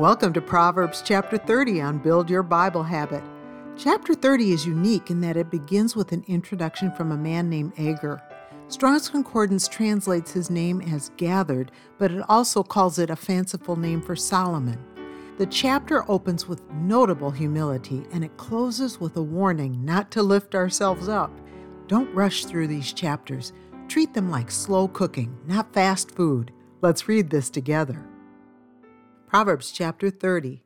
Welcome to Proverbs chapter 30 on Build Your Bible Habit. Chapter 30 is unique in that it begins with an introduction from a man named Agur. Strong's Concordance translates his name as gathered, but it also calls it a fanciful name for Solomon. The chapter opens with notable humility and it closes with a warning not to lift ourselves up. Don't rush through these chapters. Treat them like slow cooking, not fast food. Let's read this together. Proverbs chapter 30.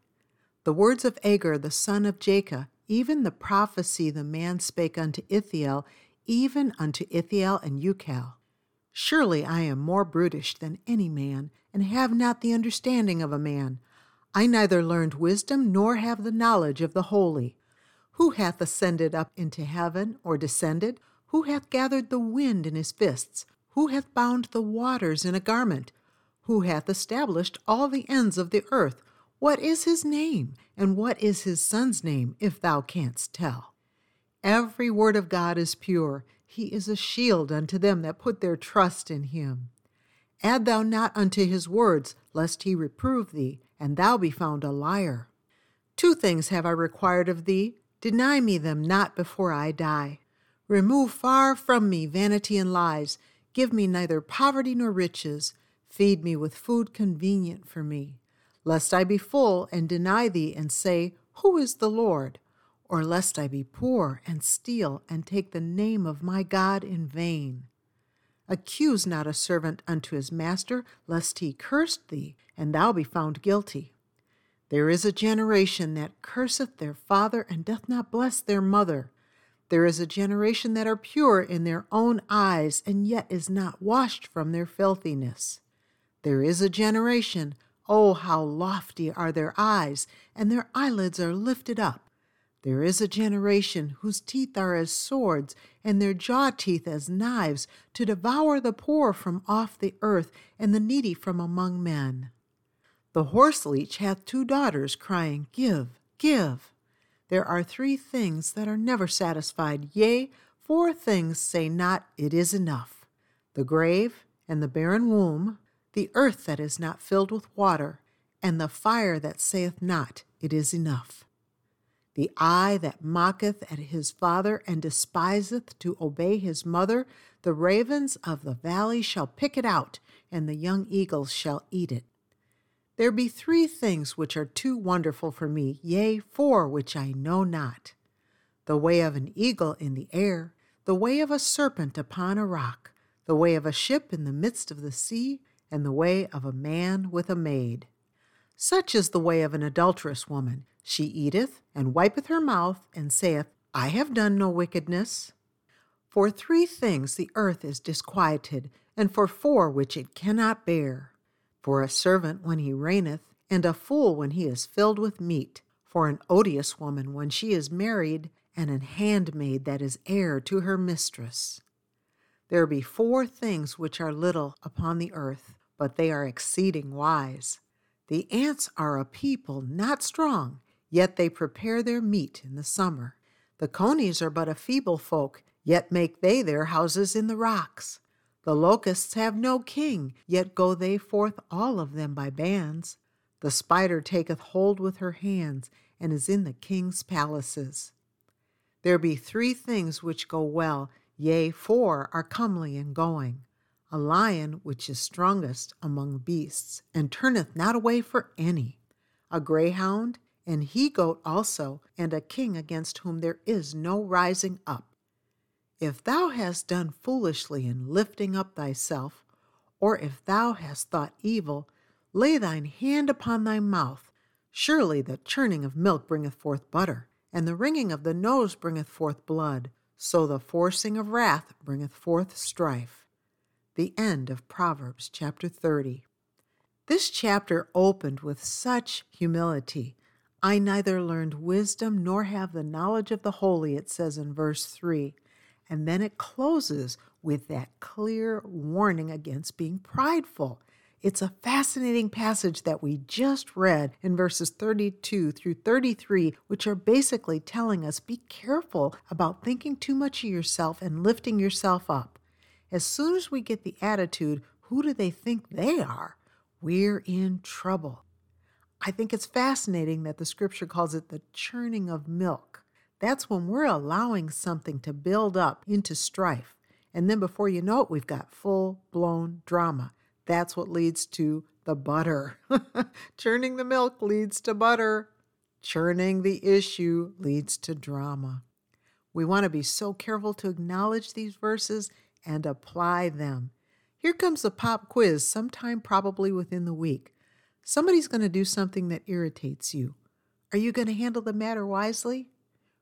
The words of Agur the son of Jakeh, even the prophecy the man spake unto Ithiel, even unto Ithiel and Ucal. Surely I am more brutish than any man, and have not the understanding of a man. I neither learned wisdom nor have the knowledge of the holy. Who hath ascended up into heaven, or descended? Who hath gathered the wind in his fists? Who hath bound the waters in a garment? Who hath established all the ends of the earth. What is his name, and what is his son's name, if thou canst tell? Every word of God is pure. He is a shield unto them that put their trust in him. Add thou not unto his words, lest he reprove thee, and thou be found a liar. Two things have I required of thee. Deny me them not before I die. Remove far from me vanity and lies. Give me neither poverty nor riches. Feed me with food convenient for me, lest I be full and deny thee and say, Who is the Lord? Or lest I be poor and steal and take the name of my God in vain. Accuse not a servant unto his master, lest he curse thee, and thou be found guilty. There is a generation that curseth their father and doth not bless their mother. There is a generation that are pure in their own eyes, and yet is not washed from their filthiness. There is a generation, oh, how lofty are their eyes, and their eyelids are lifted up. There is a generation whose teeth are as swords, and their jaw teeth as knives, to devour the poor from off the earth, and the needy from among men. The horse leech hath two daughters, crying, Give, give. There are three things that are never satisfied, yea, four things say not, It is enough the grave, and the barren womb, the earth that is not filled with water, and the fire that saith not, It is enough. The eye that mocketh at his father and despiseth to obey his mother, the ravens of the valley shall pick it out, and the young eagles shall eat it. There be three things which are too wonderful for me, yea, four which I know not the way of an eagle in the air, the way of a serpent upon a rock, the way of a ship in the midst of the sea, and the way of a man with a maid. Such is the way of an adulterous woman. She eateth, and wipeth her mouth, and saith, I have done no wickedness. For three things the earth is disquieted, and for four which it cannot bear. For a servant when he reigneth, and a fool when he is filled with meat. For an odious woman when she is married, and an handmaid that is heir to her mistress. There be four things which are little upon the earth, but they are exceeding wise. The ants are a people not strong, yet they prepare their meat in the summer. The conies are but a feeble folk, yet make they their houses in the rocks. The locusts have no king, yet go they forth all of them by bands. The spider taketh hold with her hands, and is in the king's palaces. There be three things which go well, Yea, four are comely in going a lion which is strongest among beasts, and turneth not away for any, a greyhound, and he goat also, and a king against whom there is no rising up. If thou hast done foolishly in lifting up thyself, or if thou hast thought evil, lay thine hand upon thy mouth. Surely the churning of milk bringeth forth butter, and the wringing of the nose bringeth forth blood. So the forcing of wrath bringeth forth strife. The end of Proverbs chapter 30. This chapter opened with such humility. I neither learned wisdom nor have the knowledge of the holy, it says in verse 3. And then it closes with that clear warning against being prideful. It's a fascinating passage that we just read in verses 32 through 33, which are basically telling us be careful about thinking too much of yourself and lifting yourself up. As soon as we get the attitude, who do they think they are? We're in trouble. I think it's fascinating that the scripture calls it the churning of milk. That's when we're allowing something to build up into strife. And then before you know it, we've got full blown drama. That's what leads to the butter. Churning the milk leads to butter. Churning the issue leads to drama. We want to be so careful to acknowledge these verses and apply them. Here comes a pop quiz sometime probably within the week. Somebody's going to do something that irritates you. Are you going to handle the matter wisely?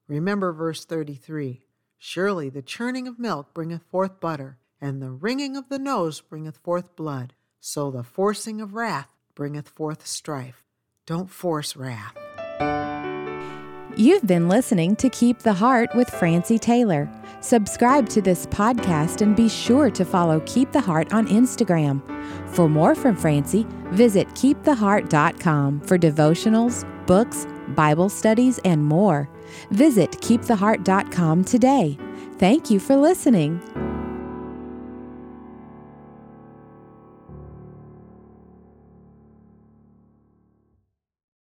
Remember verse 33 Surely the churning of milk bringeth forth butter, and the wringing of the nose bringeth forth blood. So the forcing of wrath bringeth forth strife. Don't force wrath. You've been listening to Keep the Heart with Francie Taylor. Subscribe to this podcast and be sure to follow Keep the Heart on Instagram. For more from Francie, visit keeptheheart.com for devotionals, books, Bible studies, and more. Visit keeptheheart.com today. Thank you for listening.